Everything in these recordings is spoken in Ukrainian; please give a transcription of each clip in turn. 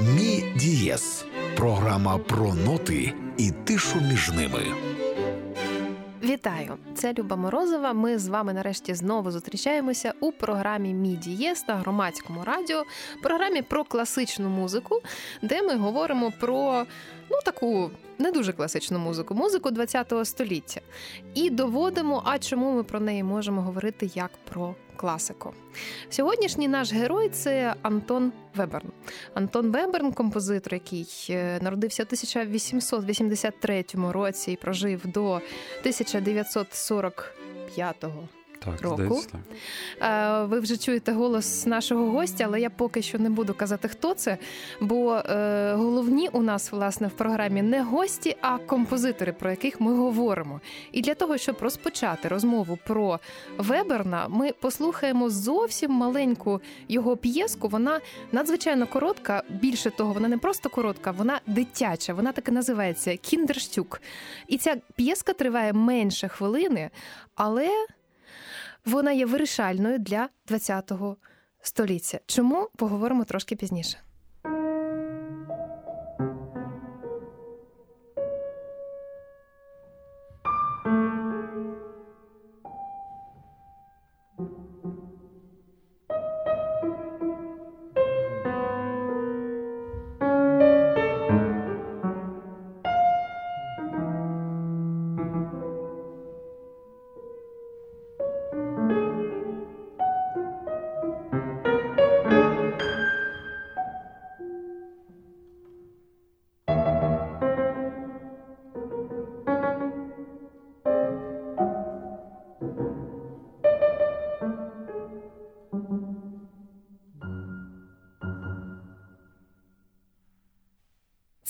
Мі Дієс програма про ноти і тишу між ними. Вітаю! Це Люба Морозова. Ми з вами нарешті знову зустрічаємося у програмі Мі Дієс на громадському радіо, програмі про класичну музику, де ми говоримо про ну таку не дуже класичну музику, музику ХХ століття. І доводимо, а чому ми про неї можемо говорити як про класику. Сьогоднішній наш герой це Антон Веберн. Антон Веберн, композитор, який е, народився в 1883 році і прожив до 1945 так, року. Здається, так. Е, ви вже чуєте голос нашого гостя, але я поки що не буду казати, хто це. Бо е, головні у нас власне в програмі не гості, а композитори, про яких ми говоримо. І для того, щоб розпочати розмову про Веберна, ми послухаємо зовсім маленьку його п'єску. Вона надзвичайно коротка. Більше того, вона не просто коротка, вона дитяча. Вона так і називається Кіндерштюк. І ця п'єска триває менше хвилини, але вона є вирішальною для ХХ століття. Чому поговоримо трошки пізніше?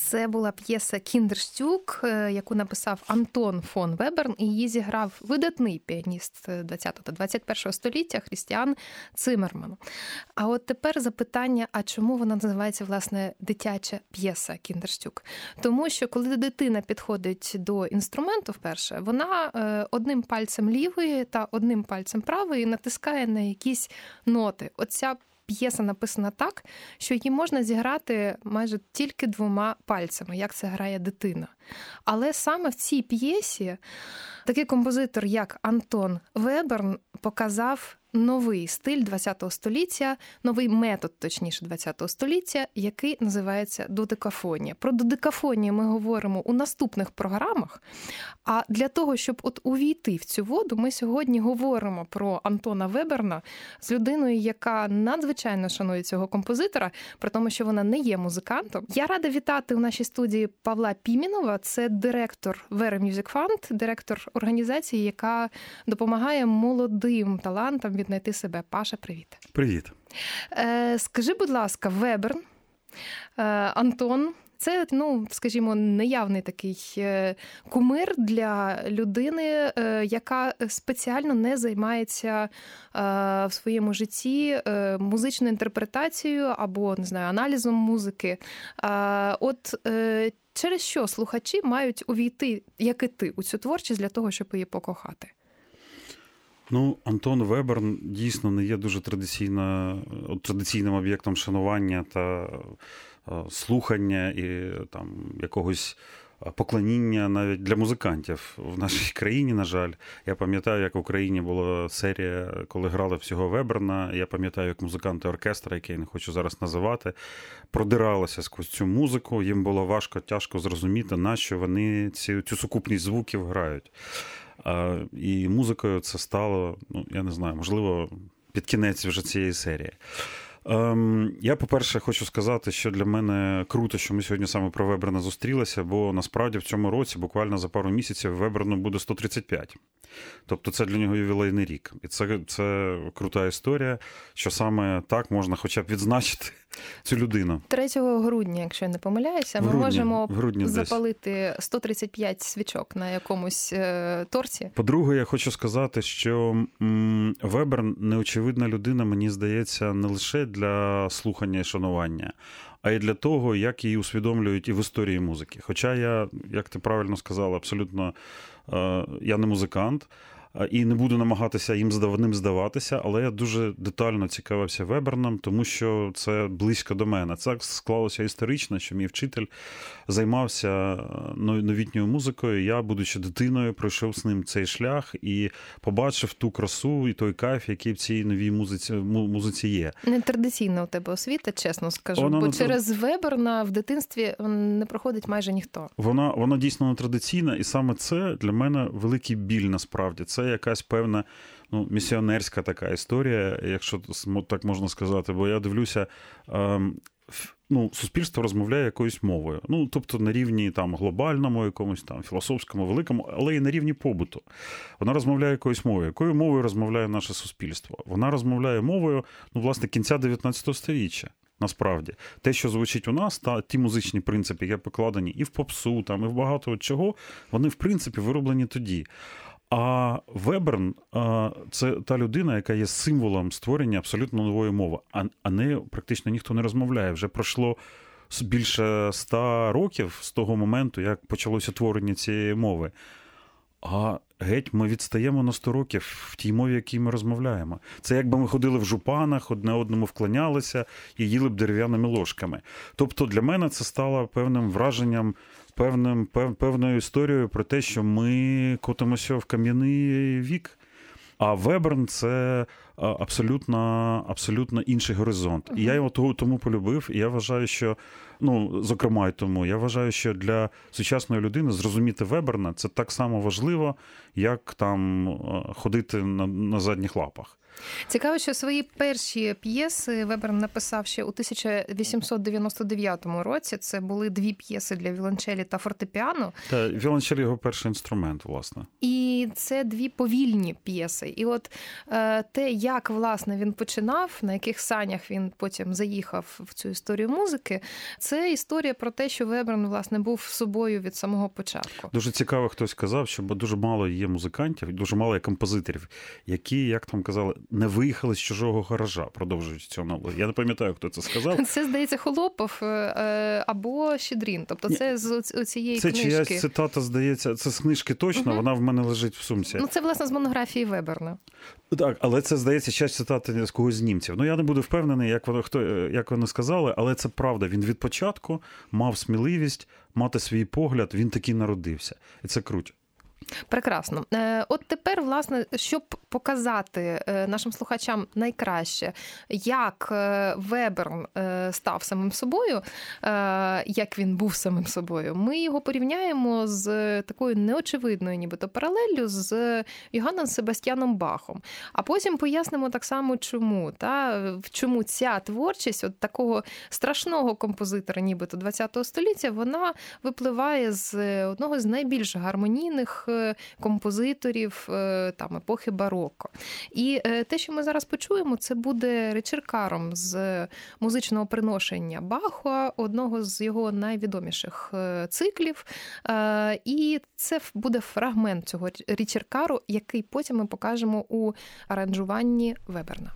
Це була п'єса Кіндерстюк, е, яку написав Антон фон Веберн, і її зіграв видатний піаніст 20 та 21 століття Хрістіан Цимерман. А от тепер запитання: а чому вона називається власне дитяча п'єса Кіндерстюк? Тому що коли дитина підходить до інструменту, вперше вона е, одним пальцем лівої та одним пальцем правої натискає на якісь ноти. Оця п'єса написана так, що її можна зіграти майже тільки двома пальцями, як це грає дитина. Але саме в цій п'єсі такий композитор, як Антон Веберн, показав новий стиль ХХ століття, новий метод, точніше, ХХ століття, який називається додекафонія. Про додекафонію ми говоримо у наступних програмах. А для того, щоб от увійти в цю воду, ми сьогодні говоримо про Антона Веберна з людиною, яка надзвичайно шанує цього композитора, при тому, що вона не є музикантом. Я рада вітати у нашій студії Павла Пімінова. Це директор Vera Music Fund, директор організації, яка допомагає молодим талантам віднайти себе. Паша, привіт. Привіт. Е, Скажи, будь ласка, Веберн, е, Антон. Це, ну, скажімо, неявний такий е, кумир для людини, е, яка спеціально не займається е, в своєму житті музичною інтерпретацією або не знаю, аналізом музики. От через що слухачі мають увійти, як і ти, у цю творчість для того, щоб її покохати? Ну, Антон Веберн дійсно не є дуже традиційна, традиційним об'єктом шанування та слухання і там якогось поклоніння навіть для музикантів в нашій країні. На жаль, я пам'ятаю, як в Україні була серія, коли грали всього Веберна. Я пам'ятаю, як музиканти оркестра, який я не хочу зараз називати, продиралися сквозь цю музику. Їм було важко, тяжко зрозуміти, на що вони цю, цю сукупність звуків грають. І музикою це стало, ну я не знаю, можливо, під кінець вже цієї серії. Ем, Я, по-перше, хочу сказати, що для мене круто, що ми сьогодні саме про Веберна зустрілися, бо насправді в цьому році, буквально за пару місяців, Веберну буде 135. Тобто це для нього ювілейний рік. І це це крута історія, що саме так можна хоча б відзначити цю людину. 3 грудня, якщо я не помиляюся, ми грудні, можемо грудні запалити десь. 135 свічок на якомусь е, торці. По-друге, я хочу сказати, що м, Вебер неочевидна людина, мені здається, не лише для слухання і шанування. А й для того, як її усвідомлюють і в історії музики. Хоча я, як ти правильно сказала, абсолютно Е, я не музикант, і не буду намагатися їм ним здаватися, але я дуже детально цікавився Веберном, тому що це близько до мене. Це склалося історично, що мій вчитель займався е, новітньою музикою. Я, будучи дитиною, пройшов з ним цей шлях і побачив ту красу і той кайф, який в цій новій музиці музиці є. Не традиційна у тебе освіта, чесно скажу. Вона бо через Веберна в дитинстві не проходить майже ніхто. Вона вона дійсно не традиційна, і саме це для мене великий біль насправді. Це якась певна ну, місіонерська така історія, якщо так можна сказати. Бо я дивлюся. Ем, ну, Суспільство розмовляє якоюсь мовою. Ну, тобто на рівні там глобальному, якомусь там філософському, великому, але і на рівні побуту. Вона розмовляє якоюсь мовою. Якою мовою розмовляє наше суспільство? Вона розмовляє мовою, ну, власне, кінця 19 століття. Насправді, те, що звучить у нас, та ті музичні принципи, які покладені і в попсу, там, і в багато чого, вони в принципі вироблені тоді. А Веберн це та людина, яка є символом створення абсолютно нової мови, а нею практично ніхто не розмовляє. Вже пройшло більше ста років з того моменту, як почалося творення цієї мови. А геть ми відстаємо на 100 років в тій мові, якій ми розмовляємо. Це якби ми ходили в жупанах, одне одному вклонялися і їли б дерев'яними ложками. Тобто для мене це стало певним враженням певним, пев, певною історією про те, що ми котимося в кам'яний вік. А Веберн це абсолютно абсолютно інший горизонт. І я його тому полюбив. І я вважаю, що ну зокрема й тому, я вважаю, що для сучасної людини зрозуміти Веберна це так само важливо, як там ходити на, на задніх лапах. Цікаво, що свої перші п'єси Вебер написав ще у 1899 році. Це були дві п'єси для віолончелі та фортепіано. Та віолончель його перший інструмент, власне. І це дві повільні п'єси. І от е, те, як власне він починав, на яких санях він потім заїхав в цю історію музики, це історія про те, що Веберн власне був собою від самого початку. Дуже цікаво, хтось сказав, що дуже мало є музикантів, дуже мало є композиторів, які, як там казали, не виїхали з чужого гаража, продовжуючи цю аналогію. Я не пам'ятаю, хто це сказав. Це здається Холопов е, е, або Щедрін. Тобто, це з цієї це книжки. Це чиясь цитата, здається, це з книжки точно. Угу. Вона в мене лежить в сумці. Ну це власне з монографії Веберна. Так, але це здається часть цитати з когось з німців. Ну я не буду впевнений, як воно хто як вони сказали, але це правда. Він від початку мав сміливість мати свій погляд. Він такий народився, і це круто. Прекрасно. Е, от тепер, власне, щоб показати е, нашим слухачам найкраще, як е, Веберн став самим собою, як він був самим собою, ми його порівняємо з такою неочевидною, нібито паралеллю з Йоганном Себастьяном Бахом. А потім пояснимо так само, чому та чому ця творчість от такого страшного композитора, нібито ХХ століття, вона випливає з одного з найбільш гармонійних композиторів е, там епохи бароко. І е, те, що ми зараз почуємо, це буде речеркаром з музичного приношення Баха, одного з його найвідоміших е, циклів. І це буде фрагмент цього річеркару, який потім ми покажемо у аранжуванні Веберна.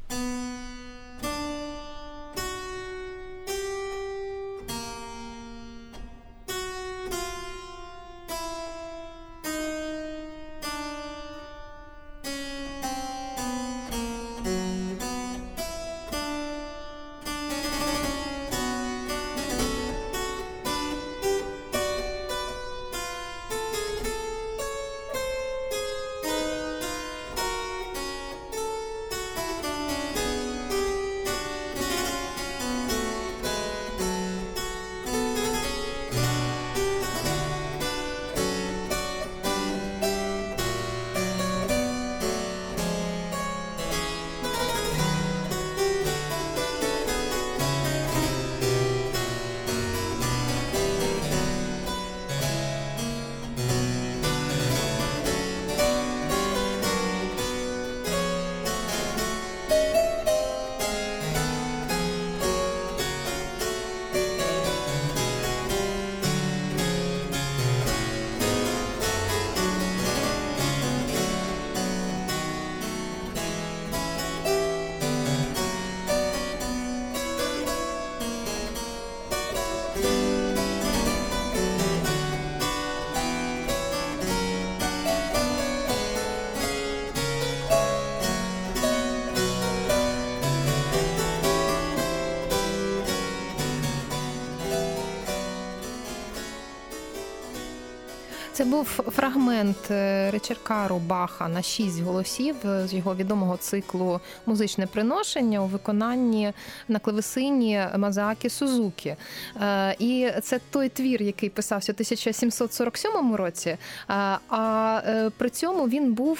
Це був фрагмент е, речеркару Баха на шість голосів з його відомого циклу Музичне приношення у виконанні на клавесині Мазаакі Сузукі. Е, і це той твір, який писався у 1747 році. А е, при цьому він був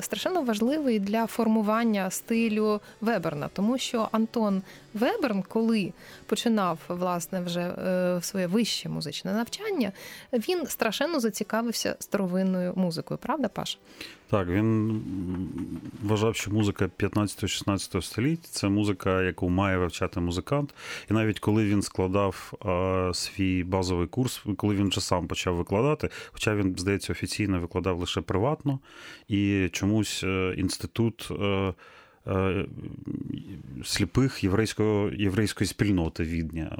страшенно важливий для формування стилю Веберна, тому що Антон Веберн, коли починав власне вже своє вище музичне навчання, він страшенно зацікавився старовинною музикою, правда, Паш? Так, він вважав, що музика 15-16 століття це музика, яку має вивчати музикант. І навіть коли він складав а, свій базовий курс, коли він вже сам почав викладати, хоча він, здається, офіційно викладав лише приватно, і чомусь е, інститут. Е, Е, сліпих єврейського, єврейської спільноти Відня.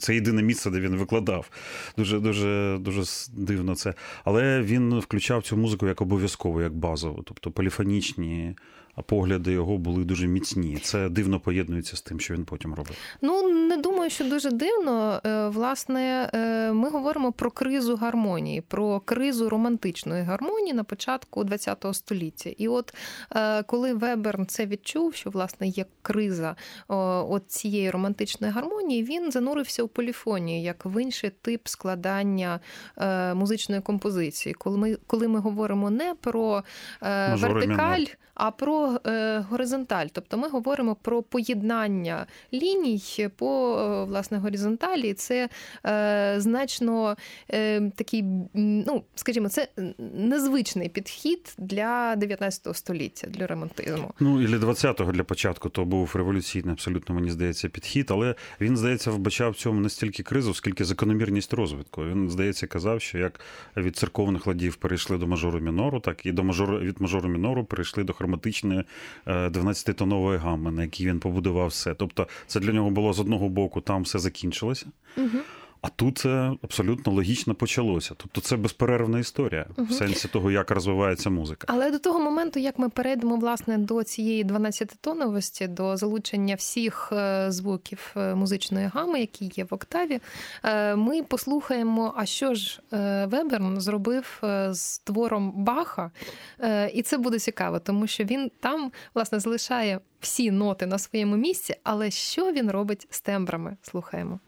Це єдине місце, де він викладав. Дуже дуже дуже дивно це. Але він включав цю музику як обов'язково, як базову, тобто поліфонічні погляди його були дуже міцні. Це дивно поєднується з тим, що він потім робив. Ну не думаю, що дуже дивно. Е, власне, е, ми говоримо про кризу гармонії, про кризу романтичної гармонії на початку ХХ століття. І от е, коли Веберн це відчув, що власне є криза от цієї романтичної гармонії, він занурився у поліфонії як в інший тип складання музичної композиції. Коли ми коли ми говоримо не про вертикаль а про е, горизонталь. Тобто ми говоримо про поєднання ліній по е, власне горизонталі. Це е, значно такий, ну скажімо, це незвичний підхід для 19 століття, для романтизму. Ну і для 20-го для початку то був революційний, абсолютно мені здається, підхід, але він здається вбачав в цьому не стільки кризу, скільки закономірність розвитку. Він здається казав, що як від церковних ладів перейшли до мажору мінору, так і до мажору від мажору мінору перейшли до хроматичної 12-тонової гамми, на якій він побудував все. Тобто, це для нього було з одного боку, там все закінчилося. Угу. А тут це абсолютно логічно почалося. Тобто це безперервна історія угу. в сенсі того, як розвивається музика. Але до того моменту, як ми перейдемо власне до цієї 12-тоновості, до залучення всіх е, звуків е, музичної гами, які є в октаві, е, ми послухаємо, а що ж Веберн зробив з твором Баха, і це буде цікаво, тому що він там власне залишає всі ноти на своєму місці, але що він робить з тембрами? Слухаємо.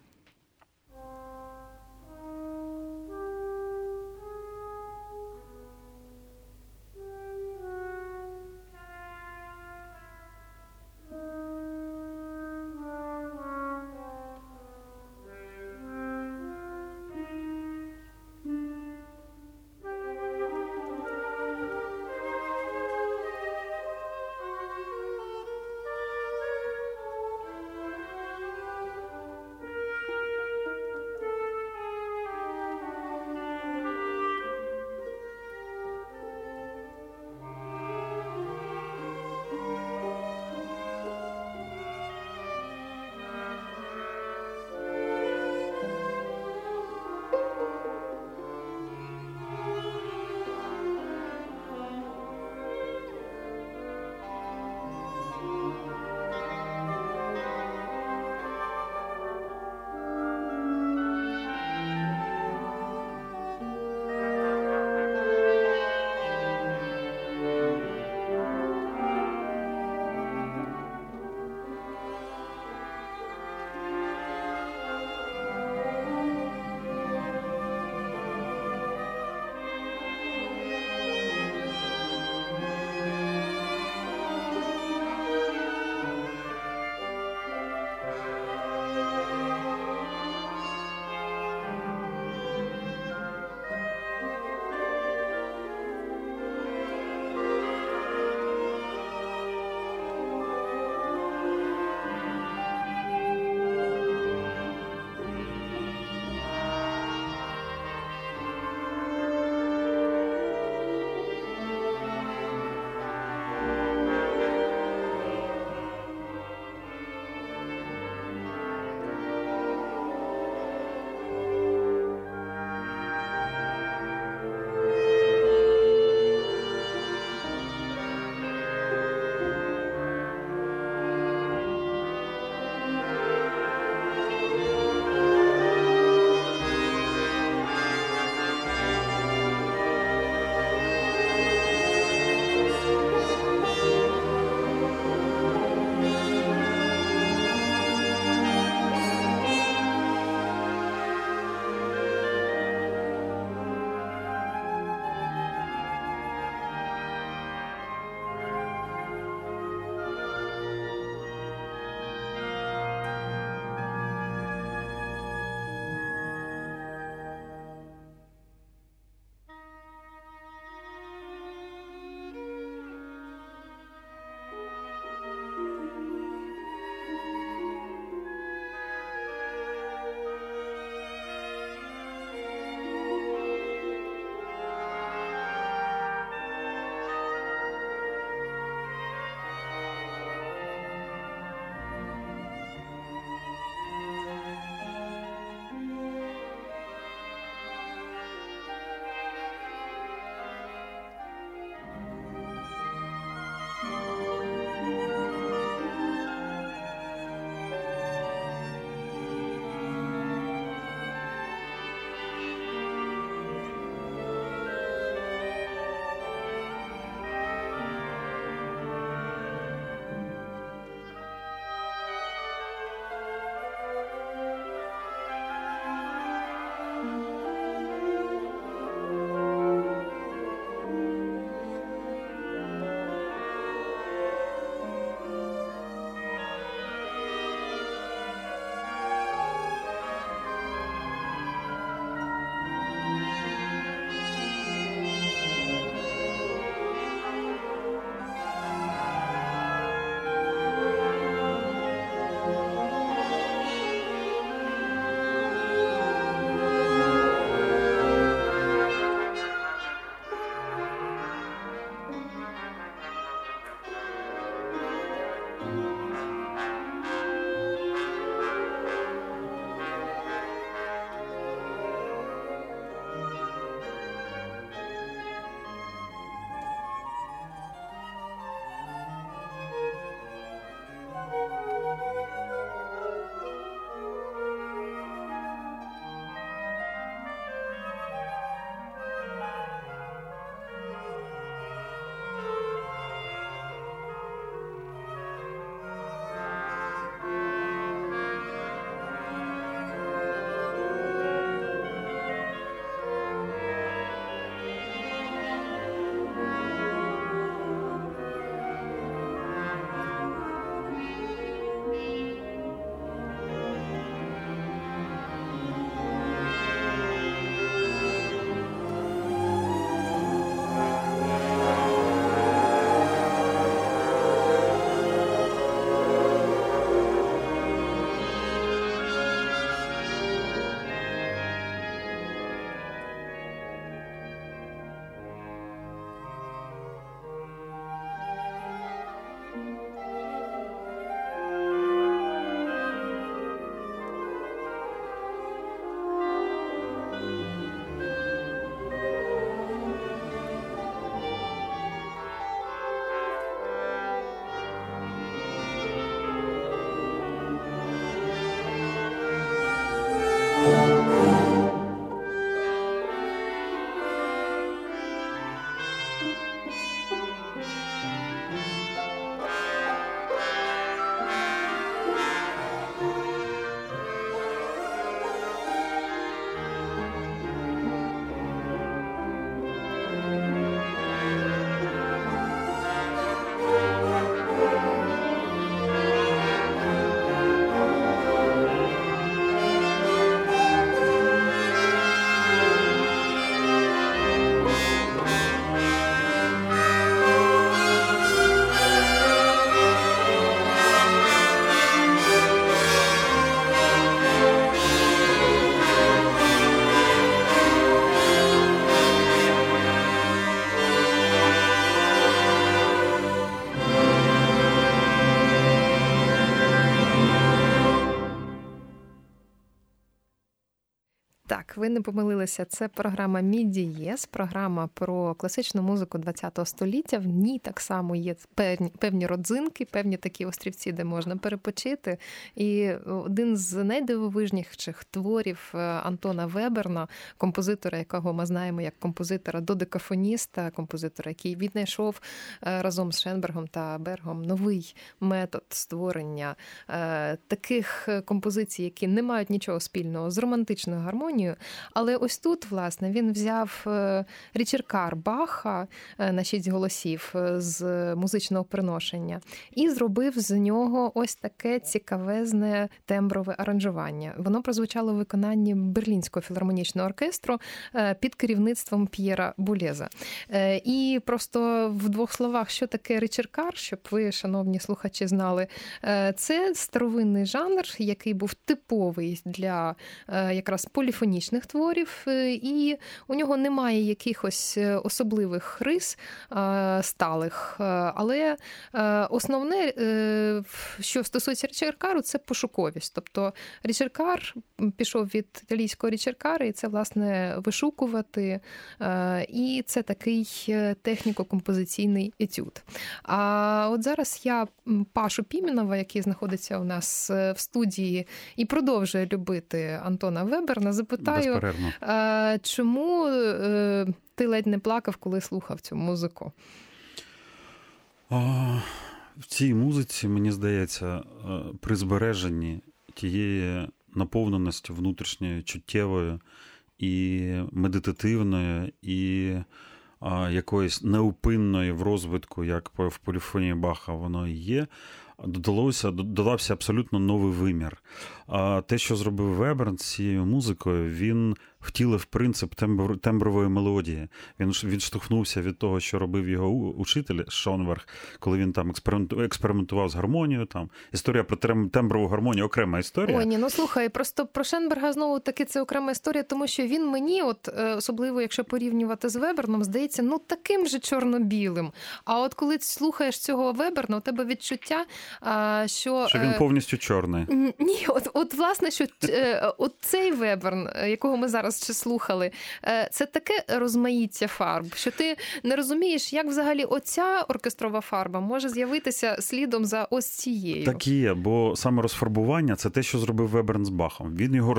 Не помилилися. Це програма Мідієс, програма про класичну музику ХХ століття. В ній так само є певні певні родзинки, певні такі острівці, де можна перепочити. І один з найдивовижніших творів е, Антона Веберна, композитора, якого ми знаємо як композитора додекафоніста, композитора, який віднайшов е, разом з Шенбергом та Бергом новий метод створення е, таких композицій, які не мають нічого спільного з романтичною гармонією. Але ось тут, власне, він взяв е, річеркар Баха е, на шість голосів е, з музичного приношення і зробив з нього ось таке цікавезне темброве аранжування. Воно прозвучало в виконанні Берлінського філармонічного оркестру під керівництвом П'єра Булеза. І просто в двох словах, що таке річеркар, щоб ви, шановні слухачі, знали, це старовинний жанр, який був типовий для якраз поліфонічних творів, е, і у нього немає якихось е, особливих рис е, сталих. Але основне, що стосується річеркару, це пошуковість. Тобто річеркар пішов від італійського річеркара, і це, власне, вишукувати. І це такий техніко-композиційний етюд. А от зараз я Пашу Пімінова, який знаходиться у нас в студії і продовжує любити Антона Веберна, запитаю, чому е, ти ледь не плакав, коли слухав цю музику? В цій музиці, мені здається, е, при збереженні тієї наповненості внутрішньої, чуттєвої і медитативної, і якоїсь неупинної в розвитку, як в поліфонії Баха воно і є додалося, додався абсолютно новий вимір. Те, що зробив Веберн з цією музикою, він втілив принцип тембр, тембрової мелодії. Він відштовхнувся від того, що робив його учитель Шонверг, коли він там експериментував з гармонією. Там історія про темброву гармонію окрема історія. Ой, ні, ну слухай, просто про Шенберга знову таки це окрема історія, тому що він мені, от е, особливо якщо порівнювати з Веберном, здається, ну таким же чорно-білим. А от коли слухаєш цього Веберна, у тебе відчуття, що Що він е, повністю чорний. Ні, от от власне, що е, от цей Веберн, якого ми зараз ще слухали, е, це таке розмаїття фарб, що ти не розумієш, як взагалі оця оркестрова фарба може з'явитися слідом за ось цією. Так і є, бо саме розфарбування це те, що зробив Веберн з Бахом. Він його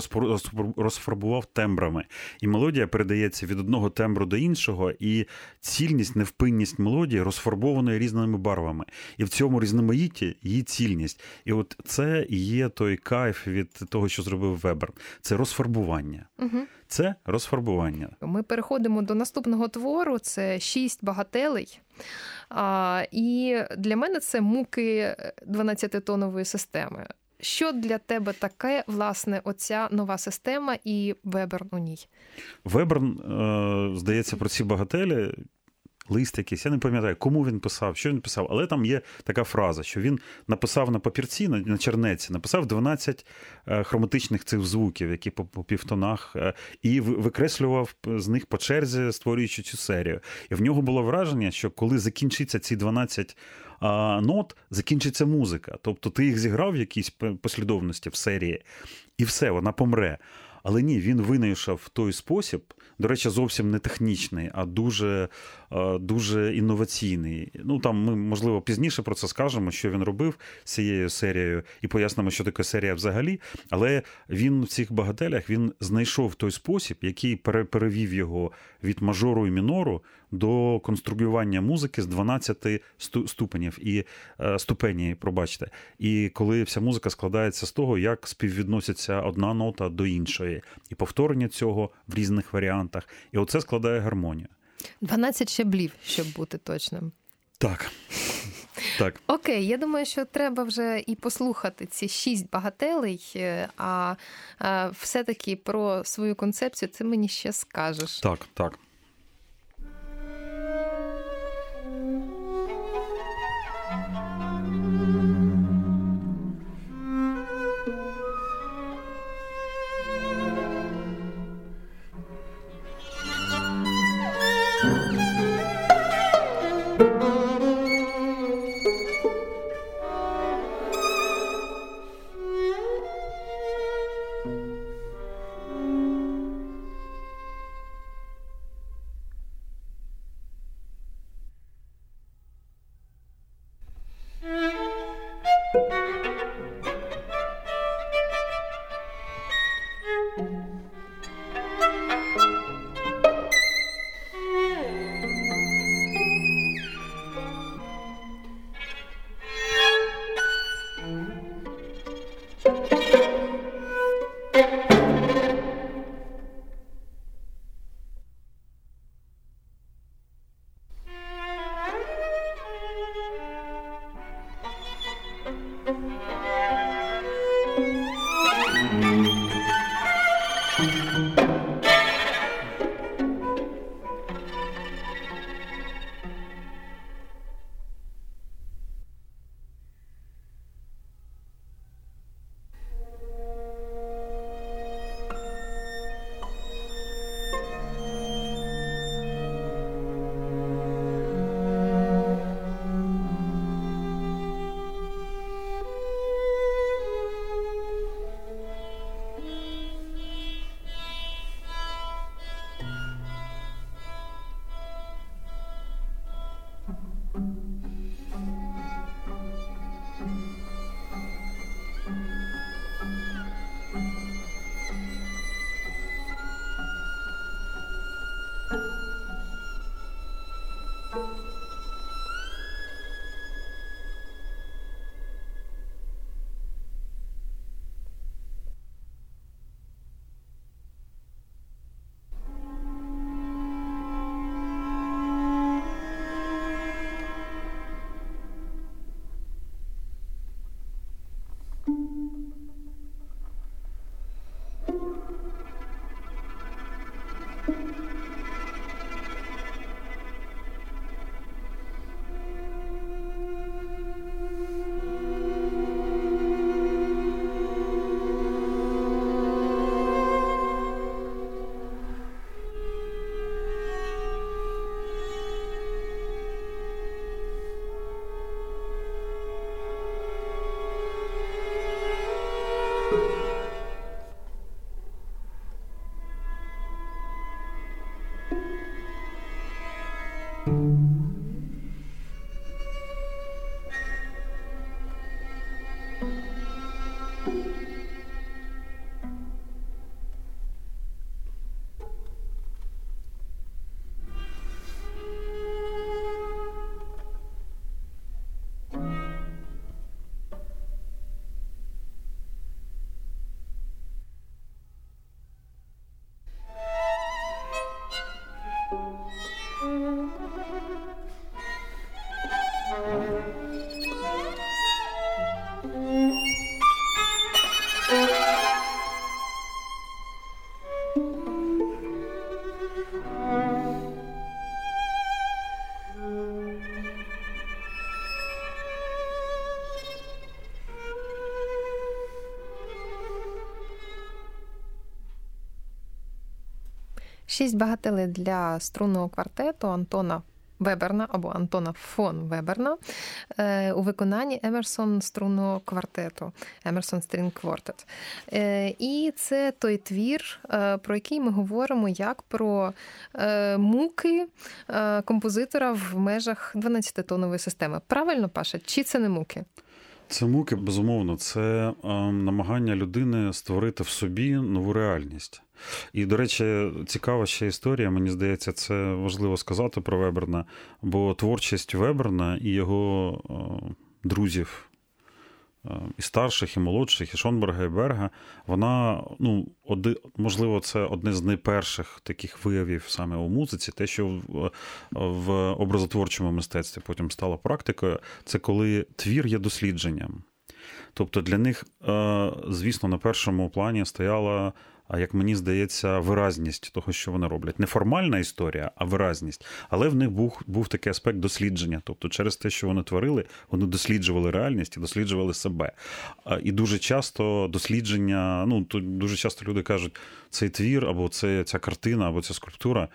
розфарбував тембрами, і мелодія передається від одного тембру до іншого, і цільність, невпинність мелодії розфарбованої різними барвами. І в цьому різноманітті її цільність. І от це є той кайф від того, що зробив Вебер. Це розфарбування. Угу. Це розфарбування. Ми переходимо до наступного твору. Це шість багателей. А, І для мене це муки 12-тонової системи. Що для тебе таке, власне, оця нова система і Веберн у ній? Веберн, е, здається, про ці багателі лист якийсь, я не пам'ятаю, кому він писав, що він писав, але там є така фраза, що він написав на папірці, на, чернеці, написав 12 е, хроматичних цих звуків, які по, по півтонах, е, і викреслював з них по черзі, створюючи цю серію. І в нього було враження, що коли закінчиться ці 12 а, нот, закінчиться музика. Тобто ти їх зіграв в якійсь послідовності в серії, і все, вона помре. Але ні, він винайшов той спосіб, до речі, зовсім не технічний, а дуже дуже інноваційний. Ну там ми, можливо, пізніше про це скажемо, що він робив з цією серією, і пояснимо, що таке серія взагалі. Але він в цих багателях він знайшов той спосіб, який перевів його від мажору і мінору до конструювання музики з 12 ступенів і е, ступені, пробачте. І коли вся музика складається з того, як співвідноситься одна нота до іншої, і повторення цього в різних варіантах, і оце складає гармонію. 12 щаблів, щоб бути точним. Так. Так. Окей, я думаю, що треба вже і послухати ці шість багателей, е, а, а все-таки про свою концепцію ти мені ще скажеш. Так, так. Шість багателей для струнного квартету Антона Веберна або Антона фон Веберна е, у виконанні Емерсон струнного квартету Emerson String Quartet. І це той твір, е, про який ми говоримо як про е, муки композитора в межах 12-тонової системи. Правильно, Паша? Чи це не муки? Це муки, безумовно, це намагання людини створити в собі нову реальність. І, до речі, цікава ще історія. Мені здається, це важливо сказати про Веберна, бо творчість Веберна і його друзів. І старших, і молодших, і Шонберга, і Берга, вона, ну, оди, можливо, це одне з найперших таких виявів саме у музиці, те, що в, в образотворчому мистецтві потім стало практикою, це коли твір є дослідженням. Тобто для них, звісно, на першому плані стояла а як мені здається, виразність того, що вони роблять. Не формальна історія, а виразність. Але в них був був такий аспект дослідження. Тобто, через те, що вони творили, вони досліджували реальність і досліджували себе. І дуже часто дослідження, ну тут дуже часто люди кажуть, цей твір, або це ця картина, або ця скульптура.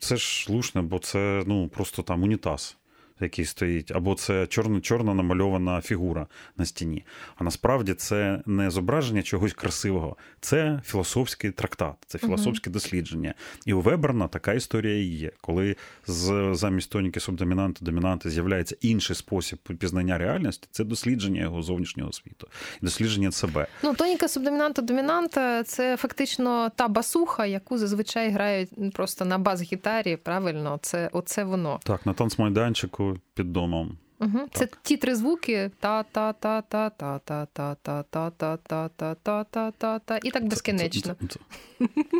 Це ж лушне, бо це ну просто там унітаз. Який стоїть, або це чорно-чорно намальована фігура на стіні. А насправді це не зображення чогось красивого, це філософський трактат, це філософське дослідження. І у Веберна така історія і є, коли з замість тоніки субдомінанти домінанти з'являється інший спосіб пізнання реальності, це дослідження його зовнішнього світу, дослідження себе. Ну, тоніка субдомінанта домінанта це фактично та басуха, яку зазвичай грають просто на бас-гітарі. Правильно, це оце воно. Так, на танцмайданчику під домом. Угу. Це ті три звуки та та та та та та та та та та та та та та та та і так безкінечно.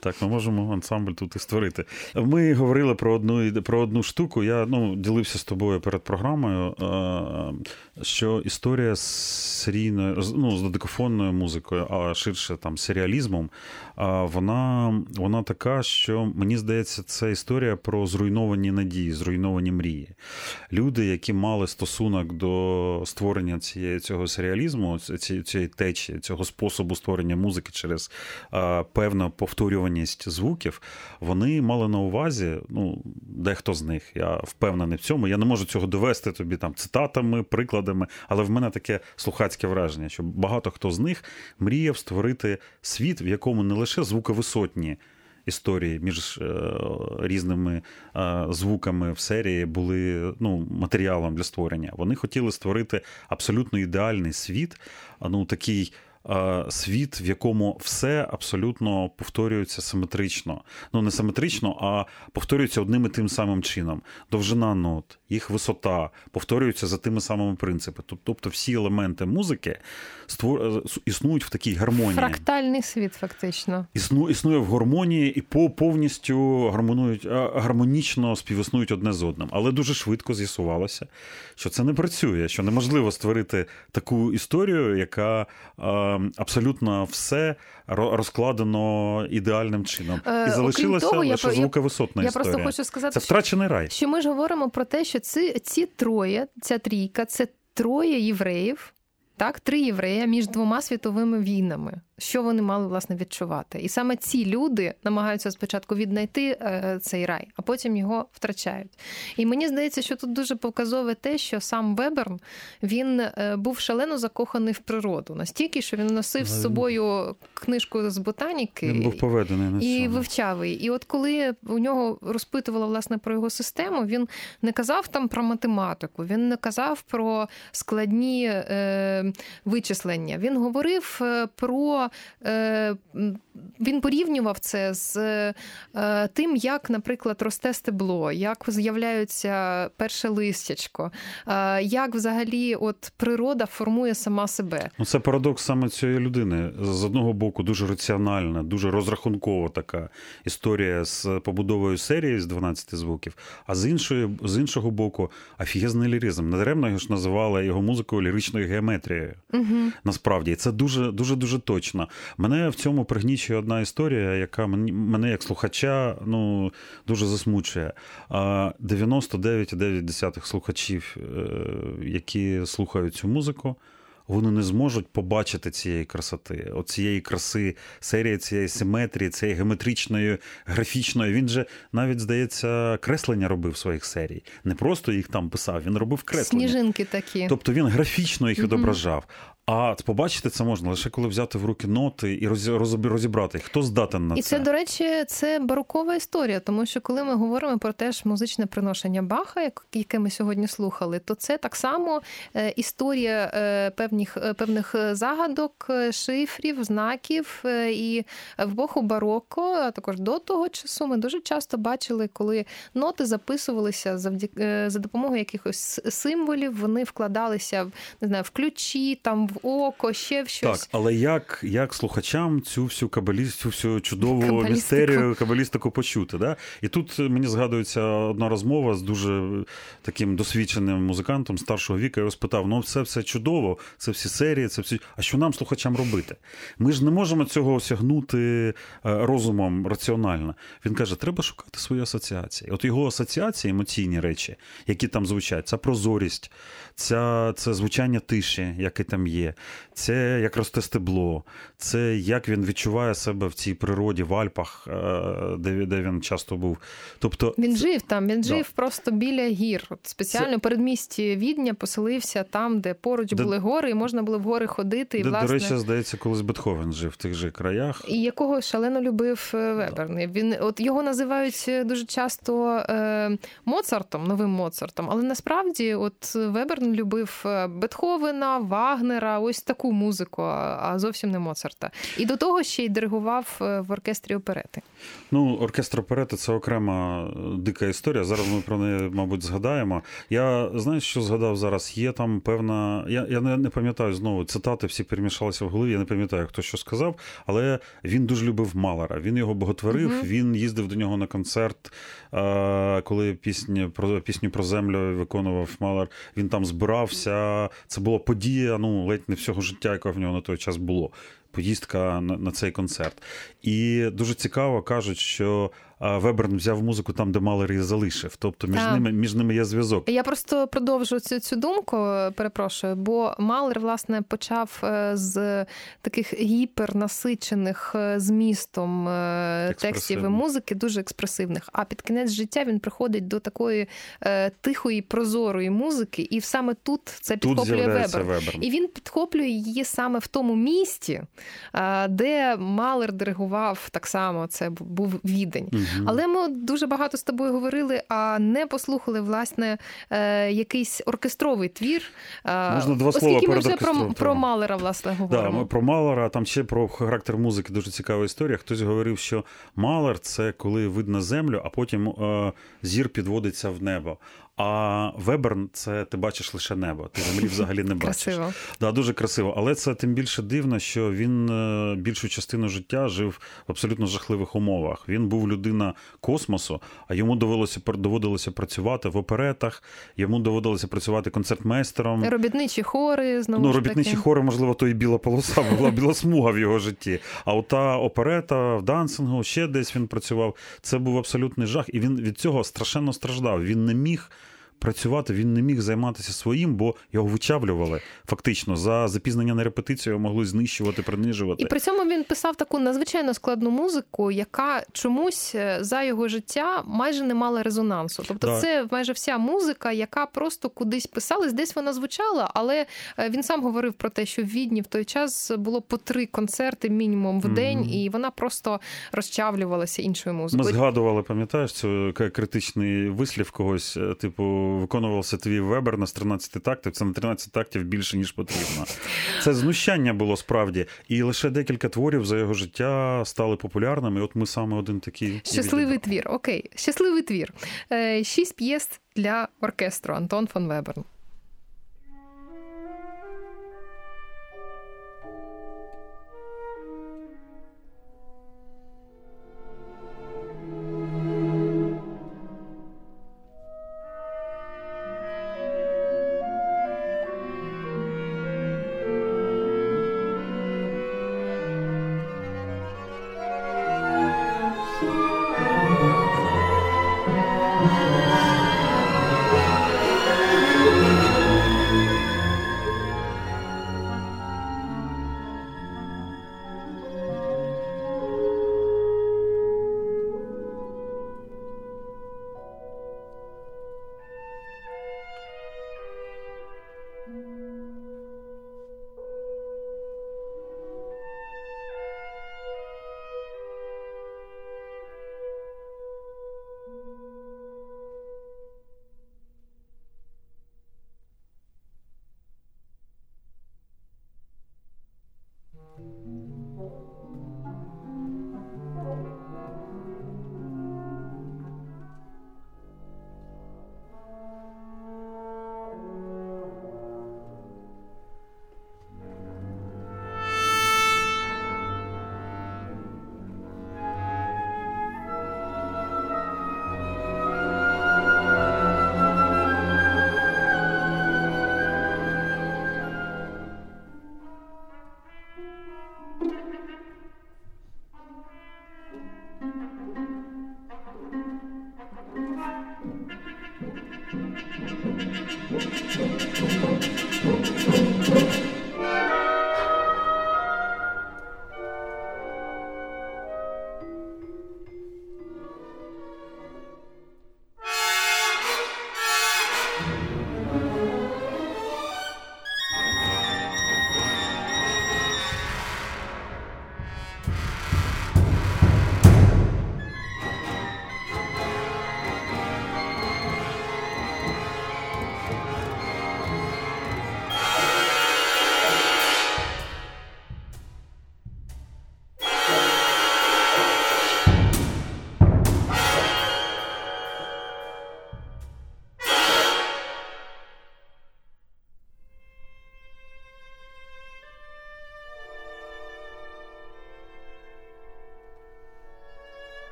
Так, ми можемо ансамбль тут і створити. Ми говорили про одну про одну штуку. Я ну, ділився з тобою перед програмою, що історія з серійною, ну, з додикофонною музикою, а ширше там серіалізмом, вона вона така, що мені здається, це історія про зруйновані надії, зруйновані мрії. Люди, які мали стосунок до створення цієї цього серіалізму, цієї течії, цього способу створення музики через певну повторюваність звуків, вони мали на увазі, ну, дехто з них, я впевнений в цьому. Я не можу цього довести тобі там цитатами, прикладами, але в мене таке слухацьке враження, що багато хто з них мріяв створити світ, в якому не лише звуковисотні історії між е, різними е, звуками в серії були ну, матеріалом для створення. Вони хотіли створити абсолютно ідеальний світ, ну такий. Е, світ, в якому все абсолютно повторюється симетрично. Ну не симетрично, а повторюється одним і тим самим чином. Довжина нот, їх висота повторюються за тими самими принципами. Тобто, всі елементи музики створ... Е, існують в такій гармонії. Фрактальний світ, фактично. Існу... Існує в гармонії і повністю гармонують гармонічно співіснують одне з одним. Але дуже швидко з'ясувалося, що це не працює, що неможливо створити таку історію, яка абсолютно все розкладено ідеальним чином. Е, і залишилося того, лише я, звуковисотна я, історія. Я просто хочу сказати, це втрачений рай. Що ми ж говоримо про те, що ці, ці троє, ця трійка, це троє євреїв. Так, три єврея між двома світовими війнами що вони мали власне відчувати. І саме ці люди намагаються спочатку віднайти е, цей рай, а потім його втрачають. І мені здається, що тут дуже показове те, що сам Веберн він е, був шалено закоханий в природу, настільки, що він носив з собою книжку з ботаніки Він був поведений на і вивчав її. І от коли у нього розпитували власне про його систему, він не казав там про математику, він не казав про складні е, вичислення. Він говорив е, про E, buvo він порівнював це з е, тим, як, наприклад, росте стебло, як з'являються перше листячко, е, як взагалі от природа формує сама себе. Ну, Це парадокс саме цієї людини. З одного боку, дуже раціональна, дуже розрахункова така історія з побудовою серії з 12 звуків, а з іншої, з іншого боку, афігезний ліризм. Недаремно його ж називали його музикою ліричною геометрією. Угу. Насправді, це дуже дуже дуже точно. Мене в цьому пригнічує одна історія, яка мене як слухача ну, дуже засмучує. 99,9 слухачів, е, які слухають цю музику. Вони не зможуть побачити цієї красоти, оцієї краси, серії цієї симетрії, цієї геометричної, графічної. Він же навіть, здається, креслення робив своїх серій. Не просто їх там писав, він робив креслення. Сніжинки такі. Тобто він графічно їх відображав. А побачити це можна лише коли взяти в руки ноти і розібрати, хто здатен на це. І це, до речі, це барокова історія, тому що коли ми говоримо про теж музичне приношення Баха, яке ми сьогодні слухали, то це так само е, історія е, певних е, певних загадок, шифрів, знаків. І в епоху бароко, а також до того часу, ми дуже часто бачили, коли ноти записувалися завдяки за допомогою якихось символів, вони вкладалися не знаю, в ключі там в око, ще в щось. Так, але як як слухачам цю всю кабаліст, цю всю чудову містерію кабалістику почути? Да? І тут мені згадується одна розмова з дуже таким досвідченим музикантом старшого віка. Я його спитав: ну це все чудово, це всі серії, це всі. А що нам, слухачам, робити? Ми ж не можемо цього осягнути е, розумом раціонально. Він каже: треба шукати свої асоціації. От його асоціації, емоційні речі, які там звучать, це прозорість, ця, це звучання тиші, яке там є п'є, це як росте стебло, це як він відчуває себе в цій природі, в Альпах, е, де де він часто був. Тобто Він жив там, він жив да. просто біля гір. От Спеціально це... передмісті Відня поселився там, де поруч де... були гори, і можна було в гори ходити. І, де, власне... До речі, здається, колись Бетховен жив в тих же краях. І якого шалено любив е, Веберн. Да. Він от його називають дуже часто е, Моцартом, новим Моцартом, але насправді, от Веберн любив е, Бетховена, Вагнера, ось таку музику, а зовсім не Моцарта. І до того ще й диригував е, в оркестрі оперети. Ну, оркестр оперети це окрема дика історія. Зараз ми про неї, мабуть, згадаємо. Я знаю, що згадав зараз. Є там певна. Я я не, не пам'ятаю знову цитати, всі перемішалися в голові. Я не пам'ятаю, хто що сказав, але він дуже любив Малера. Він його боготворив. Угу. Він їздив до нього на концерт, коли пісня про пісню про землю виконував Малер. Він там збирався. Це була подія. Ну ледь не всього життя, яке в нього на той час було поїздка на, на цей концерт. І дуже цікаво кажуть, що Веберн взяв музику там, де Малер її залишив. Тобто між ними між ними є зв'язок. Я просто продовжу цю цю думку, перепрошую, бо Малер, власне, почав е, з таких гіпернасичених е, змістом е, текстів і музики, дуже експресивних. А під кінець життя він приходить до такої тихої, прозорої музики, і саме тут це підхоплює тут Вебер. Веберн. І він підхоплює її саме в тому місті, де Малер диригував так само. Це був відень. Але ми дуже багато з тобою говорили, а не послухали власне е, якийсь оркестровий твір. Е, Можна два слова Оскільки ми вже про, про Малера власне говоримо. Да, ми про Малера, там ще про характер музики дуже цікава історія. Хтось говорив, що Малер це коли видно землю, а потім е, зір підводиться в небо. А Веберн це ти бачиш лише небо. Ти землі взагалі не бачиш. Красиво. Да, Дуже красиво. Але це тим більше дивно, що він е, більшу частину життя жив в абсолютно жахливих умовах. Він був людина космосу, а йому довелося доводилося працювати в оперетах, йому доводилося працювати концертмейстером. Робітничі хори знову. Ну, робітничі таки. хори, можливо, то і біла полоса, була біла смуга в його житті. А ота оперета в дансингу ще десь він працював. Це був абсолютний жах, і він від цього страшенно страждав. Він не міг працювати, він не міг займатися своїм, бо його вичавлювали фактично за запізнення на репетицію, могли знищувати, принижувати. І при цьому він писав таку надзвичайно складну музику, яка чомусь е, за його життя майже не мала резонансу. Тобто, да. це майже вся музика, яка просто кудись писалась, десь вона звучала, але е, він сам говорив про те, що в Відні в той час було по три концерти мінімум в день, mm-hmm. і вона просто розчавлювалася іншою музикою. Ми згадували, пам'ятаєш, цю критичний вислів когось, е, типу виконувався твій вебер на 13 тактів. Це на 13 тактів більше ніж потрібно. Це знущання було справді, і лише декілька творів за його життя стали популярними. І От ми саме один такий щасливий твір. Окей, щасливий твір. Е, шість п'єс для оркестру Антон фон Веберн.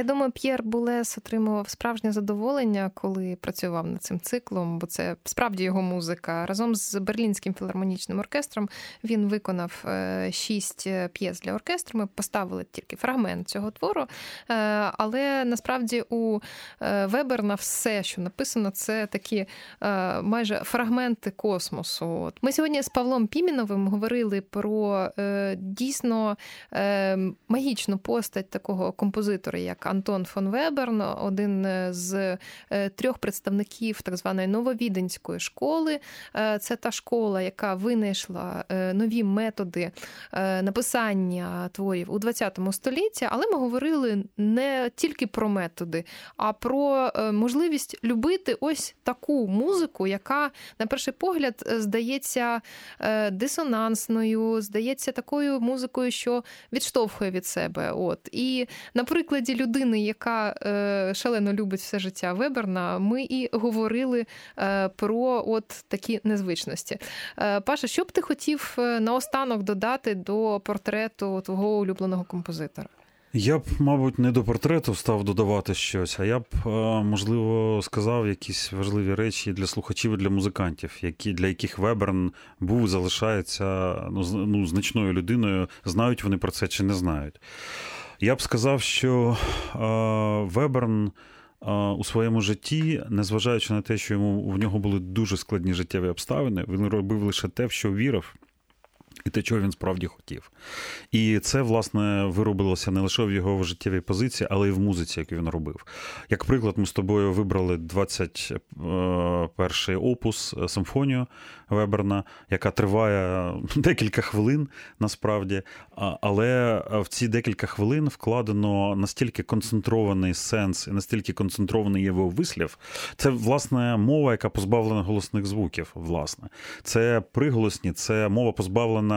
Я думаю, П'єр Булес отримував справжнє задоволення, коли працював над цим циклом, бо це справді його музика. Разом з Берлінським філармонічним оркестром він виконав е, шість п'єс для оркестру. Ми поставили тільки фрагмент цього твору. Е, але насправді у Веберна все, що написано, це такі майже фрагменти космосу. Ми сьогодні з Павлом Піміновим говорили про дійсно магічну постать такого композитора, як Антон фон Веберн, один з е, трьох представників так званої нововіденської школи. Е, це та школа, яка винайшла е, нові методи написання творів у ХХ столітті, але ми говорили не тільки про методи, а про можливість любити ось таку музику, яка, на перший погляд, здається дисонансною, здається такою музикою, що відштовхує від себе. От і на прикладі людини, яка е, шалено любить все життя Веберна, ми і говорили е, про от такі незвичності. Е, Паша, що б ти хотів наостанок додати до портрету твого улюбленого композитора? Я б, мабуть, не до портрету став додавати щось, а я б, можливо, сказав якісь важливі речі для слухачів і для музикантів, які, для яких Веберн був, залишається ну, ну, значною людиною. Знають вони про це чи не знають. Я б сказав, що Веберн у своєму житті, незважаючи на те, що йому в нього були дуже складні життєві обставини, він робив лише те, в що вірив. І те, чого він справді хотів. І це, власне, виробилося не лише в його життєвій позиції, але й в музиці, яку він робив. Як приклад, ми з тобою вибрали 21-й опус симфонію Веберна, яка триває декілька хвилин насправді. Але в ці декілька хвилин вкладено настільки концентрований сенс і настільки концентрований його вислів. Це, власне, мова, яка позбавлена голосних звуків. власне. Це приголосні, це мова позбавлена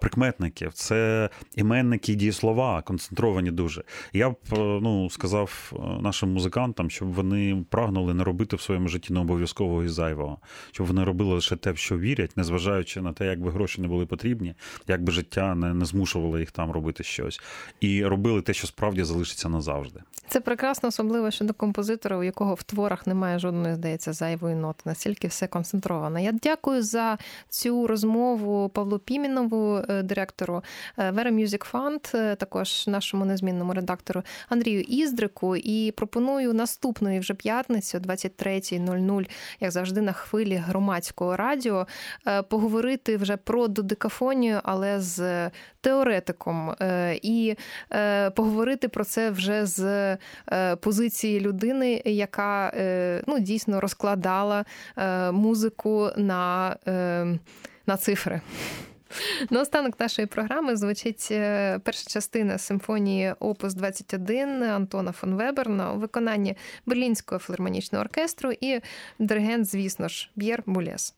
прикметників, це іменники і дієслова, концентровані дуже. Я б ну, сказав нашим музикантам, щоб вони прагнули не робити в своєму житті не обов'язкового і зайвого, щоб вони робили лише те, в що вірять, незважаючи на те, як би гроші не були потрібні, як би життя не, не змушувало їх там робити щось, і робили те, що справді залишиться назавжди. Це прекрасно, особливо щодо композитора, у якого в творах немає жодної, здається, зайвої ноти. Настільки все концентровано. Я дякую за цю розмову Павлу Пімінову, е, директору е, Vera Music Fund, е, також нашому незмінному редактору Андрію Іздрику. І пропоную наступної вже п'ятницю, 23.00, як завжди, на хвилі громадського радіо, поговорити вже про додекафонію, але з теоретиком, і поговорити про це вже з позиції людини, яка ну, дійсно розкладала музику на, на цифри. Наостанок нашої програми звучить е, перша частина симфонії Опус 21 Антона фон Веберна у виконанні Берлінського філармонічного оркестру і диригент, звісно ж, Б'єр Булес.